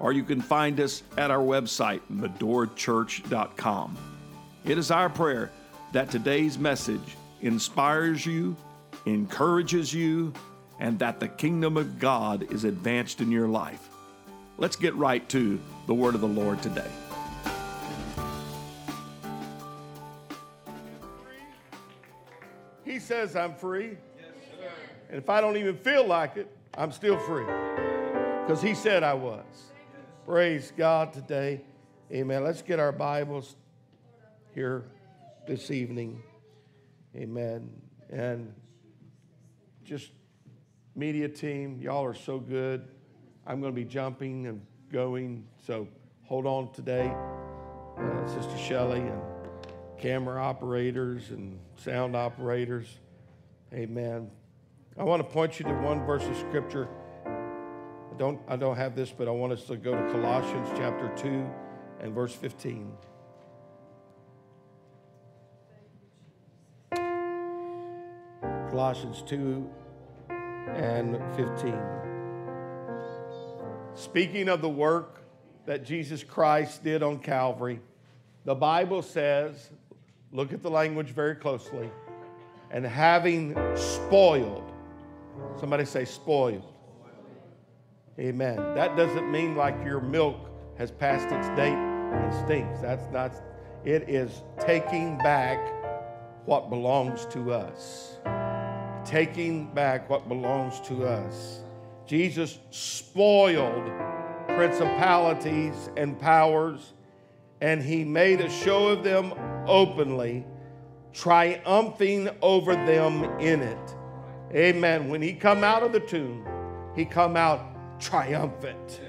or you can find us at our website, medorachurch.com. It is our prayer that today's message inspires you, encourages you, and that the kingdom of God is advanced in your life. Let's get right to the word of the Lord today. He says I'm free. and if I don't even feel like it, I'm still free. Because he said I was. Praise God today. Amen. Let's get our Bibles here this evening. Amen. And just media team, y'all are so good. I'm going to be jumping and going, so hold on today. Uh, Sister Shelley and camera operators and sound operators. Amen. I want to point you to one verse of scripture don't, I don't have this, but I want us to go to Colossians chapter 2 and verse 15. Colossians 2 and 15. Speaking of the work that Jesus Christ did on Calvary, the Bible says, look at the language very closely, and having spoiled, somebody say spoiled Amen. That doesn't mean like your milk has passed its date and stinks. That's not, it is taking back what belongs to us. Taking back what belongs to us. Jesus spoiled principalities and powers, and he made a show of them openly, triumphing over them in it. Amen. When he come out of the tomb, he come out triumphant.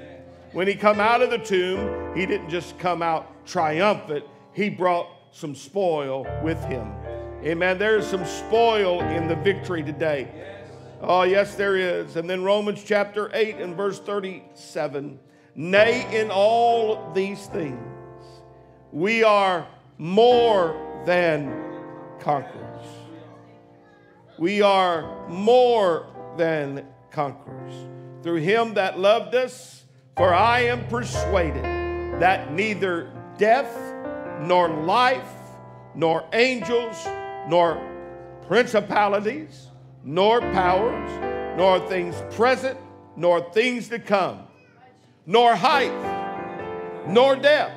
When he come out of the tomb, he didn't just come out triumphant, he brought some spoil with him. Amen. There is some spoil in the victory today. Oh, yes, there is. And then Romans chapter 8 and verse 37 Nay, in all these things, we are more than conquerors. We are more than conquerors through him that loved us. For I am persuaded that neither death, nor life, nor angels, nor principalities, nor powers, nor things present, nor things to come, nor height, nor depth,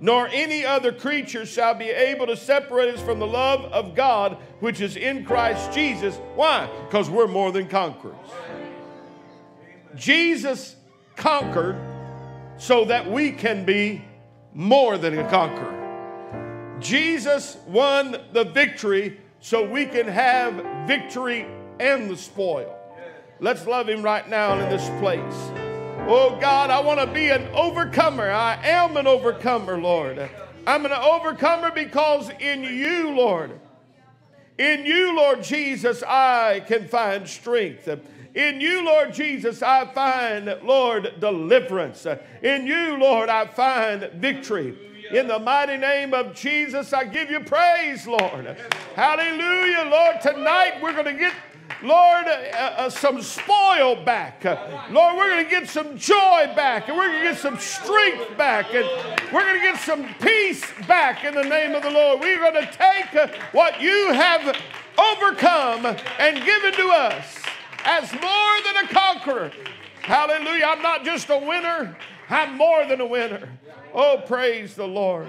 nor any other creature shall be able to separate us from the love of God which is in Christ Jesus. Why? Because we're more than conquerors. Jesus conquered so that we can be more than a conqueror. Jesus won the victory so we can have victory and the spoil. Let's love him right now in this place. Oh God, I want to be an overcomer. I am an overcomer, Lord. I'm an overcomer because in you, Lord, in you, Lord Jesus, I can find strength. In you, Lord Jesus, I find, Lord, deliverance. In you, Lord, I find victory. In the mighty name of Jesus, I give you praise, Lord. Hallelujah, Lord. Tonight we're going to get Lord, uh, uh, some spoil back. Uh, Lord, we're going to get some joy back, and we're going to get some strength back, and we're going to get some peace back in the name of the Lord. We're going to take uh, what you have overcome and given to us as more than a conqueror. Hallelujah. I'm not just a winner, I'm more than a winner. Oh, praise the Lord.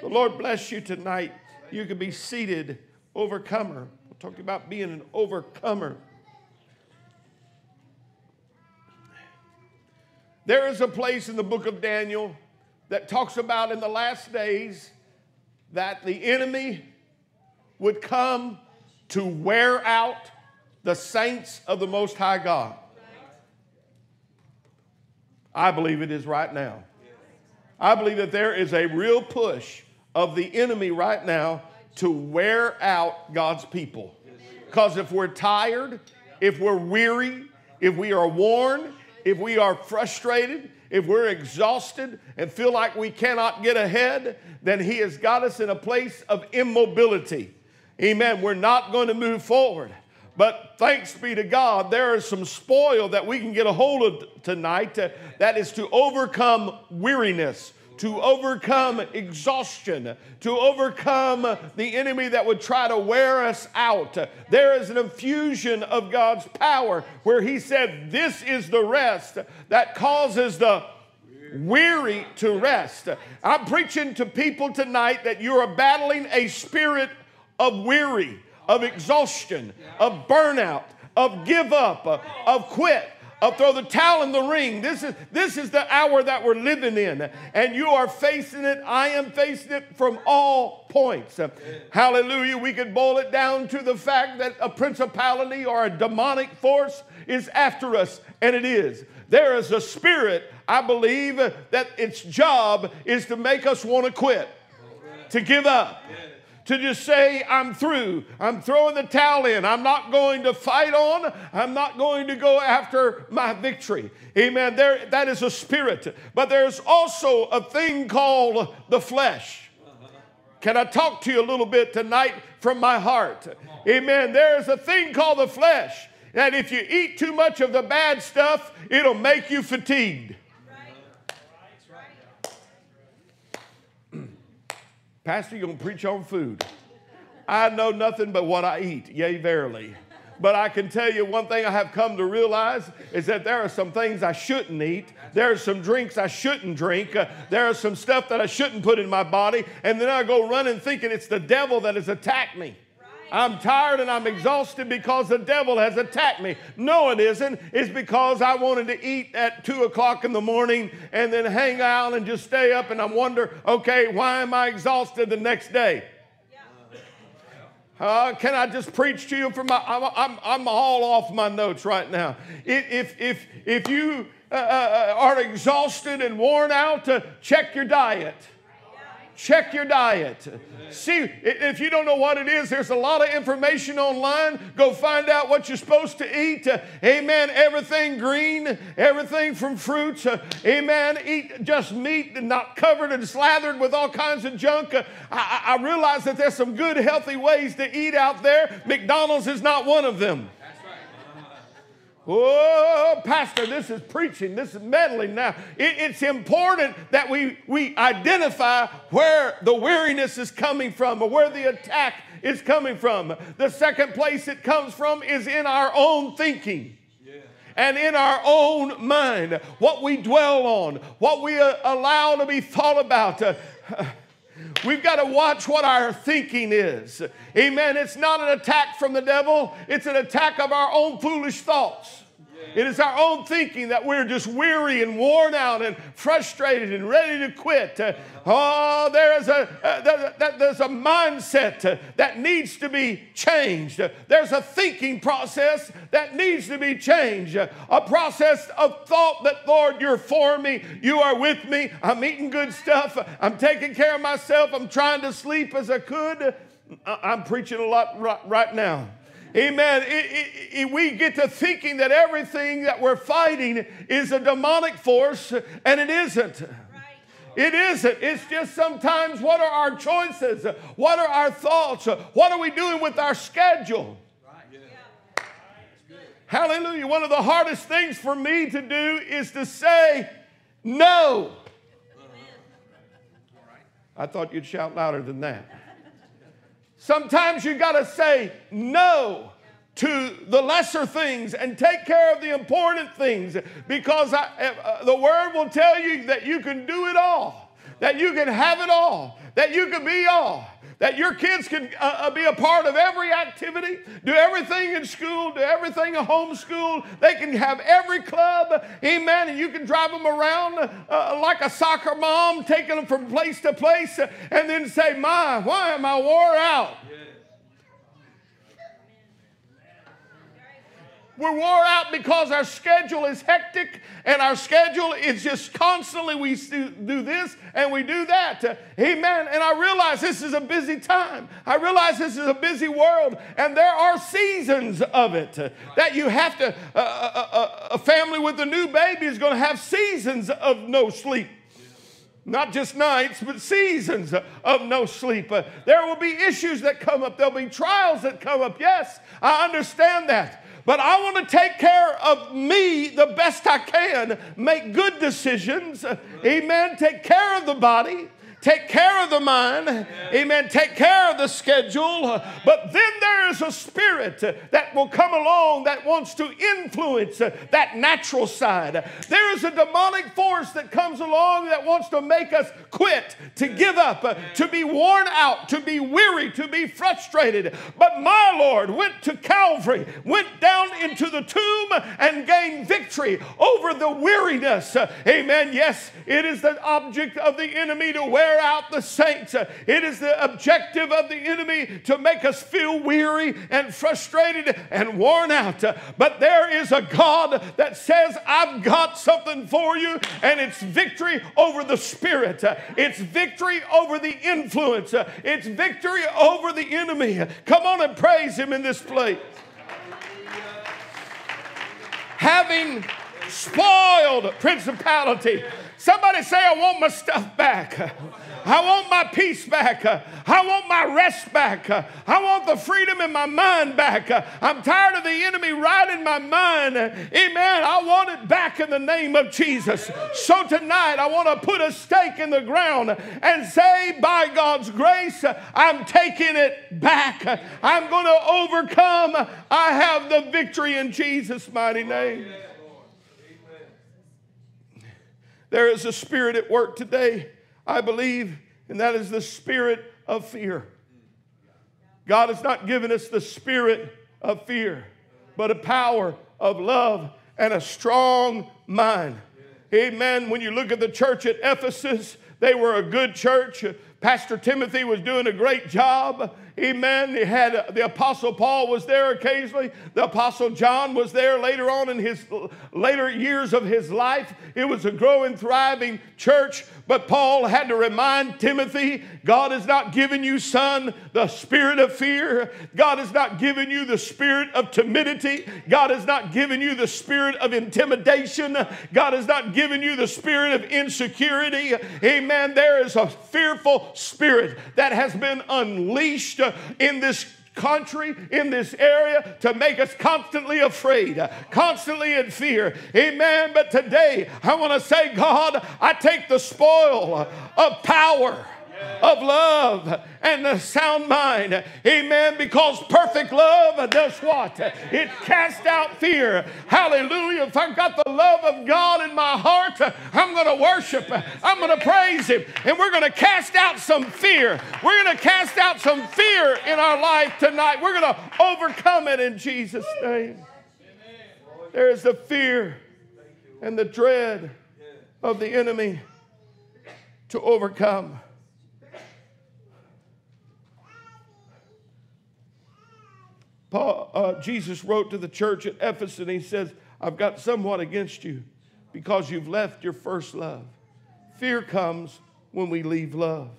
The Lord bless you tonight. You can be seated, overcomer. We're talking about being an overcomer. There is a place in the book of Daniel that talks about in the last days that the enemy would come to wear out the saints of the Most High God. I believe it is right now. I believe that there is a real push of the enemy right now to wear out God's people. Because if we're tired, if we're weary, if we are worn, if we are frustrated, if we're exhausted and feel like we cannot get ahead, then He has got us in a place of immobility. Amen. We're not going to move forward. But thanks be to God, there is some spoil that we can get a hold of tonight uh, that is to overcome weariness, to overcome exhaustion, to overcome the enemy that would try to wear us out. There is an infusion of God's power where He said, This is the rest that causes the weary to rest. I'm preaching to people tonight that you are battling a spirit of weary of exhaustion, of burnout, of give up, uh, of quit, of throw the towel in the ring. This is, this is the hour that we're living in. And you are facing it. I am facing it from all points. Hallelujah. We could boil it down to the fact that a principality or a demonic force is after us, and it is. There is a spirit, I believe, that its job is to make us want to quit, to give up to just say, I'm through. I'm throwing the towel in. I'm not going to fight on. I'm not going to go after my victory. Amen. There, that is a spirit. But there's also a thing called the flesh. Can I talk to you a little bit tonight from my heart? Amen. There's a thing called the flesh that if you eat too much of the bad stuff, it'll make you fatigued. Pastor, you're going to preach on food. I know nothing but what I eat, yea, verily. But I can tell you one thing I have come to realize is that there are some things I shouldn't eat. There are some drinks I shouldn't drink. Uh, there are some stuff that I shouldn't put in my body. And then I go running thinking it's the devil that has attacked me. I'm tired and I'm exhausted because the devil has attacked me. No, it isn't. It's because I wanted to eat at two o'clock in the morning and then hang out and just stay up and I wonder, okay, why am I exhausted the next day? Uh, can I just preach to you from my? I'm, I'm, I'm all off my notes right now. If, if, if you uh, uh, are exhausted and worn out, uh, check your diet. Check your diet. See, if you don't know what it is, there's a lot of information online. Go find out what you're supposed to eat. Uh, amen. Everything green, everything from fruits. Uh, amen. Eat just meat and not covered and slathered with all kinds of junk. Uh, I, I realize that there's some good, healthy ways to eat out there. McDonald's is not one of them. Oh, Pastor, this is preaching. This is meddling now. It, it's important that we, we identify where the weariness is coming from or where the attack is coming from. The second place it comes from is in our own thinking and in our own mind. What we dwell on, what we uh, allow to be thought about. Uh, We've got to watch what our thinking is. Amen. It's not an attack from the devil, it's an attack of our own foolish thoughts. It is our own thinking that we're just weary and worn out and frustrated and ready to quit. Uh, oh, there is a, uh, there's a mindset uh, that needs to be changed. there's a thinking process that needs to be changed. a process of thought that, Lord, you're for me. You are with me. I'm eating good stuff. I'm taking care of myself. I'm trying to sleep as I could. I'm preaching a lot right now. Amen. It, it, it, we get to thinking that everything that we're fighting is a demonic force, and it isn't. It isn't. It's just sometimes what are our choices? What are our thoughts? What are we doing with our schedule? Hallelujah. One of the hardest things for me to do is to say no. I thought you'd shout louder than that. Sometimes you got to say no to the lesser things and take care of the important things because I, uh, the word will tell you that you can do it all, that you can have it all, that you can be all that your kids can uh, uh, be a part of every activity, do everything in school, do everything at homeschool. They can have every club, amen, and you can drive them around uh, like a soccer mom, taking them from place to place, and then say, My, why am I wore out? We're wore out because our schedule is hectic and our schedule is just constantly we do this and we do that. Amen. And I realize this is a busy time. I realize this is a busy world and there are seasons of it that you have to, uh, a, a family with a new baby is going to have seasons of no sleep not just nights, but seasons of no sleep. Uh, there will be issues that come up, there'll be trials that come up. Yes, I understand that. But I want to take care of me the best I can, make good decisions. Amen. Take care of the body take care of the mind, amen, take care of the schedule. But then there is a spirit that will come along that wants to influence that natural side. There is a demonic force that comes along that wants to make us quit, to give up, to be worn out, to be weary, to be frustrated. But my Lord went to Calvary, went down into the tomb, and gained victory over the weariness. Amen. Yes, it is the object of the enemy to wear wear out the saints. It is the objective of the enemy to make us feel weary and frustrated and worn out. But there is a God that says, I've got something for you, and it's victory over the spirit, it's victory over the influence, it's victory over the enemy. Come on and praise Him in this place. Having spoiled principality. Somebody say, I want my stuff back. I want my peace back. I want my rest back. I want the freedom in my mind back. I'm tired of the enemy riding my mind. Amen. I want it back in the name of Jesus. So tonight, I want to put a stake in the ground and say, by God's grace, I'm taking it back. I'm going to overcome. I have the victory in Jesus' mighty name. There is a spirit at work today I believe, and that is the spirit of fear. God has not given us the spirit of fear, but a power of love and a strong mind. Amen. When you look at the church at Ephesus, they were a good church. Pastor Timothy was doing a great job. Amen. They had the apostle Paul was there occasionally. The apostle John was there later on in his later years of his life. It was a growing, thriving church. But Paul had to remind Timothy, God has not given you, son, the spirit of fear. God has not given you the spirit of timidity. God has not given you the spirit of intimidation. God has not given you the spirit of insecurity. Amen. There is a fearful spirit that has been unleashed in this country, in this area, to make us constantly afraid, constantly in fear. Amen. But today, I want to say, God, I take the spoil of power of love and the sound mind. Amen. Because perfect love does what? It casts out fear. Hallelujah. If I've got the love of God in my heart, I'm going to worship. I'm going to praise Him. And we're going to cast out some fear. We're going to cast out some fear in our life tonight. We're going to overcome it in Jesus' name. There is the fear and the dread of the enemy to overcome. Paul, uh, Jesus wrote to the church at Ephesus and he says, I've got somewhat against you because you've left your first love. Fear comes when we leave love.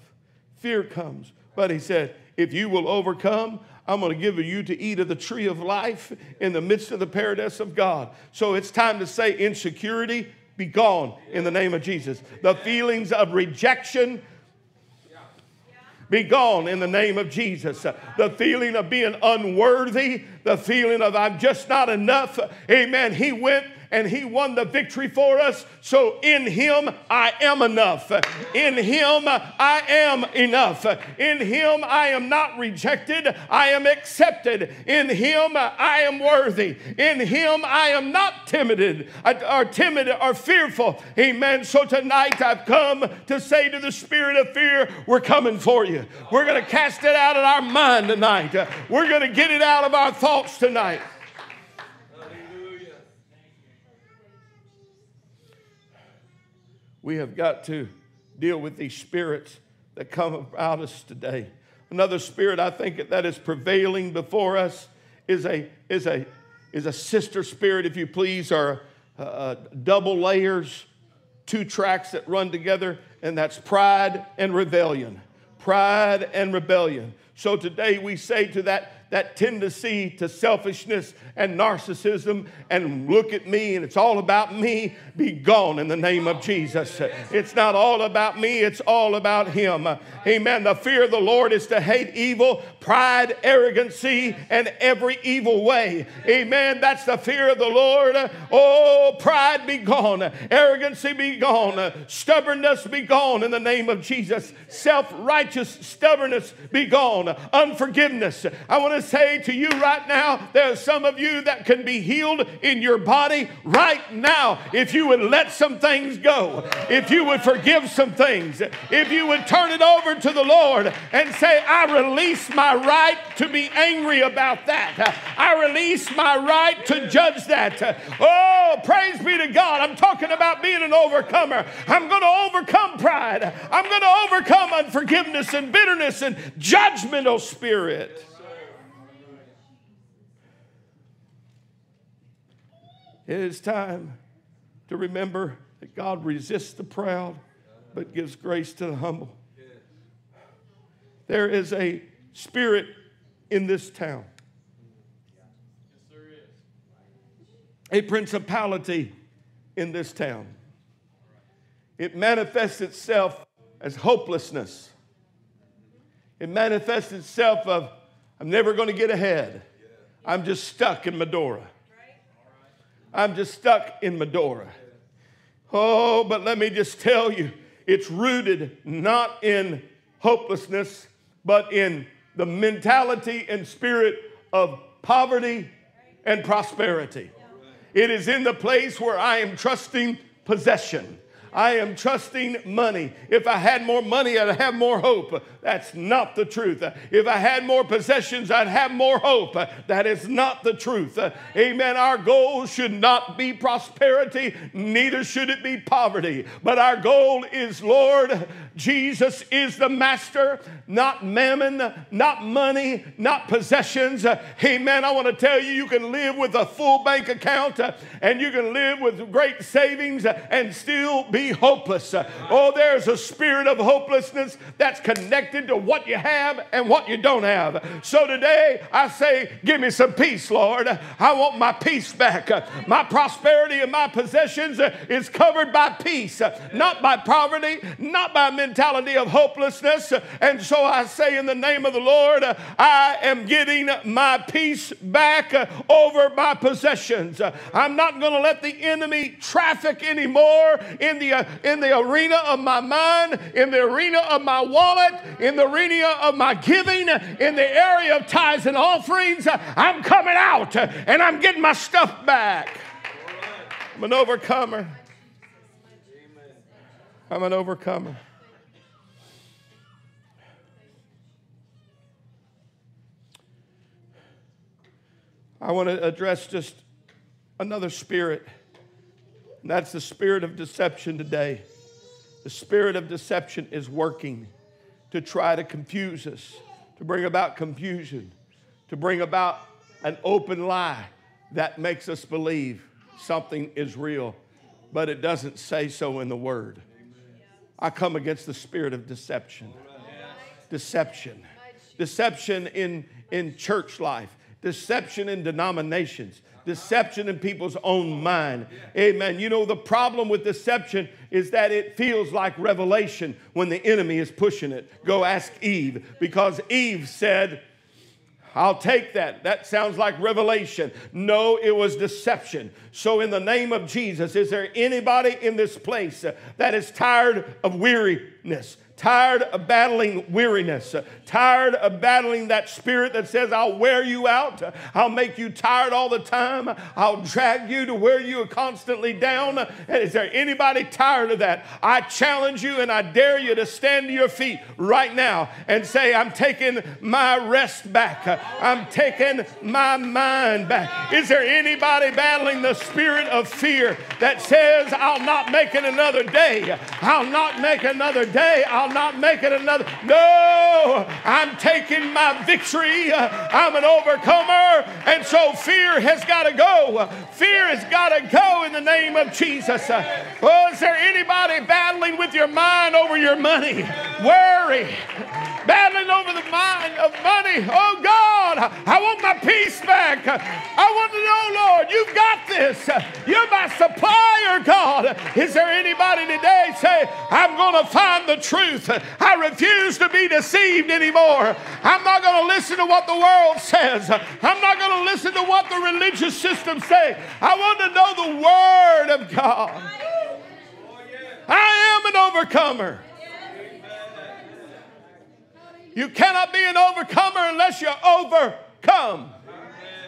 Fear comes. But he said, if you will overcome, I'm going to give you to eat of the tree of life in the midst of the paradise of God. So it's time to say, insecurity, be gone in the name of Jesus. The feelings of rejection, be gone in the name of Jesus. The feeling of being unworthy, the feeling of I'm just not enough. Amen. He went and He won the victory for us. So in Him, I am enough. In Him, I am enough. In Him, I am not rejected. I am accepted. In Him, I am worthy. In Him, I am not timid uh, or timid or fearful. Amen. So tonight, I've come to say to the spirit of fear, we're coming for you. We're going to cast it out of our mind tonight. We're going to get it out of our thoughts tonight. We have got to deal with these spirits that come about us today. Another spirit I think that is prevailing before us is a, is a, is a sister spirit, if you please, or uh, uh, double layers, two tracks that run together, and that's pride and rebellion. Pride and rebellion. So today we say to that that tendency to selfishness and narcissism and look at me and it's all about me, be gone in the name of Jesus. It's not all about me, it's all about Him. Amen. The fear of the Lord is to hate evil, pride, arrogancy, and every evil way. Amen. That's the fear of the Lord. Oh, pride be gone, arrogancy be gone, stubbornness be gone in the name of Jesus. Self righteous stubbornness be gone, unforgiveness. I want to say to you right now, there are some of you that can be healed in your body right now if you would let some things go, if you would forgive some things, if you would turn it over to the Lord and say, I release my right to be angry about that. I release my right to judge that. Oh, praise be to God. I'm talking about being an overcomer. I'm going to overcome pride. I'm going to overcome unforgiveness and bitterness and judgmental spirit. It is time to remember that God resists the proud but gives grace to the humble. There is a spirit in this town, Yes, there is. a principality in this town. It manifests itself as hopelessness. It manifests itself of I'm never going to get ahead. I'm just stuck in Medora. I'm just stuck in Medora. Oh, but let me just tell you, it's rooted not in hopelessness, but in the mentality and spirit of poverty and prosperity. It is in the place where I am trusting possession. I am trusting money. If I had more money, I'd have more hope. That's not the truth. If I had more possessions, I'd have more hope. That is not the truth. Amen. Our goal should not be prosperity, neither should it be poverty. But our goal is, Lord, Jesus is the master, not mammon, not money, not possessions. Amen. I want to tell you, you can live with a full bank account and you can live with great savings and still be hopeless. Oh, there's a spirit of hopelessness that's connected to what you have and what you don't have. So today I say, Give me some peace, Lord. I want my peace back. My prosperity and my possessions is covered by peace, not by poverty, not by mentality of hopelessness. And so I say, in the name of the Lord, I am getting my peace back over my possessions. I'm not going to let the enemy traffic anymore in the uh, in the arena of my mind, in the arena of my wallet, in the arena of my giving, in the area of tithes and offerings. I'm coming out and I'm getting my stuff back. I'm an overcomer. I'm an overcomer. I want to address just another spirit and that's the spirit of deception today. The spirit of deception is working to try to confuse us, to bring about confusion, to bring about an open lie that makes us believe something is real, but it doesn't say so in the Word. I come against the spirit of deception. Deception. Deception in, in church life, deception in denominations, deception in people's own mind. Amen. You know, the problem with deception is that it feels like revelation when the enemy is pushing it. Go ask Eve, because Eve said, I'll take that. That sounds like revelation. No, it was deception. So, in the name of Jesus, is there anybody in this place that is tired of weariness? Tired of battling weariness, tired of battling that spirit that says, I'll wear you out, I'll make you tired all the time, I'll drag you to where you are constantly down. Is there anybody tired of that? I challenge you and I dare you to stand to your feet right now and say, I'm taking my rest back, I'm taking my mind back. Is there anybody battling the spirit of fear that says, I'll not make it another day, I'll not make another day, I'll I'll not make it another. No, I'm taking my victory. I'm an overcomer. And so fear has got to go. Fear has got to go in the name of Jesus. Oh, is there anybody battling with your mind over your money? Worry battling over the mind of money. Oh God, I want my peace back. I want to know, Lord, you've got this. You're my supplier, God. Is there anybody today say, I'm going to find the truth? I refuse to be deceived anymore. I'm not going to listen to what the world says. I'm not going to listen to what the religious system say. I want to know the word of God. I am an overcomer. You cannot be an overcomer unless you overcome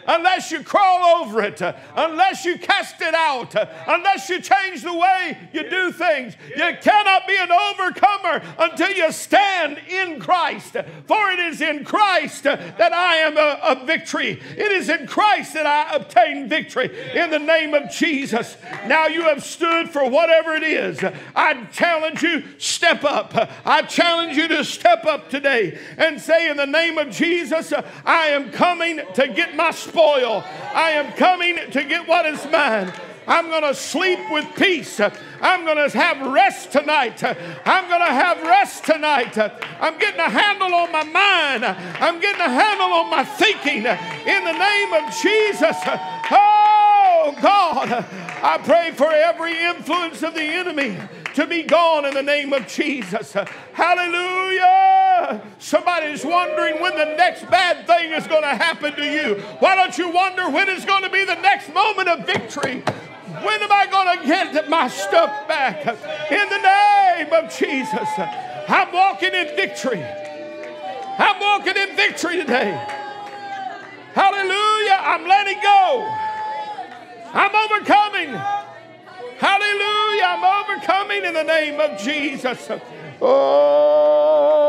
unless you crawl over it, uh, unless you cast it out, uh, unless you change the way you do things. You cannot be an overcomer until you stand in Christ. For it is in Christ uh, that I am a, a victory. It is in Christ that I obtain victory in the name of Jesus. Now you have stood for whatever it is. I challenge you, step up. I challenge you to step up today and say, in the name of Jesus, I am coming to get my spoil. I am coming to get what is mine. I'm going to sleep with peace. I'm going to have rest tonight. I'm going to have rest tonight. I'm getting a handle on my mind. I'm getting a handle on my thinking in the name of Jesus. Oh, God, I pray for every influence of the enemy to be gone in the name of Jesus. Hallelujah. Somebody's wondering when the next bad thing is going to happen to you. Why don't you wonder when it's going to be the next moment of victory? When am I going to get my stuff back? In the name of Jesus. I'm walking in victory. I'm walking in victory today. Hallelujah. I'm letting go. I'm overcoming. Hallelujah. I'm overcoming in the name of Jesus. Oh.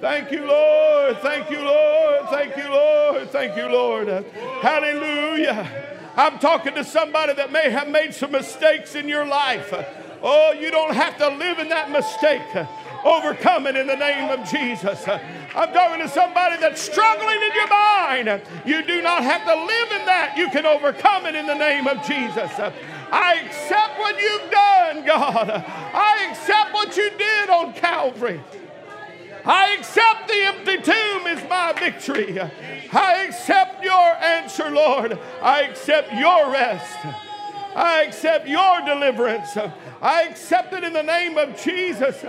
Thank you, Lord. Thank you, Lord. Thank you, Lord. Thank you, Lord. Hallelujah. I'm talking to somebody that may have made some mistakes in your life. Oh, you don't have to live in that mistake. Overcome it in the name of Jesus. I'm talking to somebody that's struggling in your mind. You do not have to live in that. You can overcome it in the name of Jesus. I accept what you've done, God. I accept what you did on Calvary. I accept the empty tomb is my victory. I accept your answer, Lord. I accept your rest. I accept your deliverance. I accept it in the name of Jesus.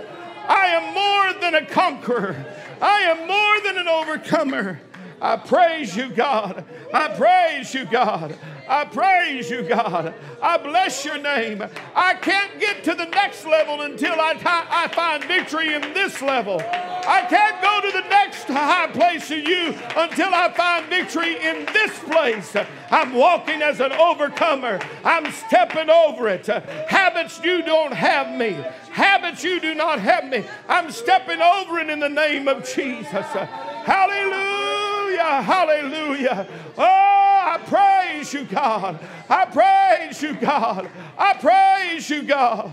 I am more than a conqueror. I am more than an overcomer. I praise you, God. I praise you, God. I praise you, God. I bless your name. I can't get to the next level until I, t- I find victory in this level. I can't go to the next high place of you until I find victory in this place. I'm walking as an overcomer. I'm stepping over it. Habits, you don't have me. Habits, you do not have me. I'm stepping over it in the name of Jesus. Hallelujah. Hallelujah. Oh, I praise you, God. I praise you, God. I praise you, God.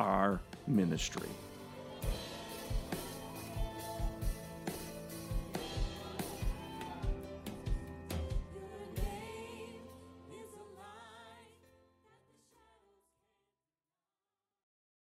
our ministry.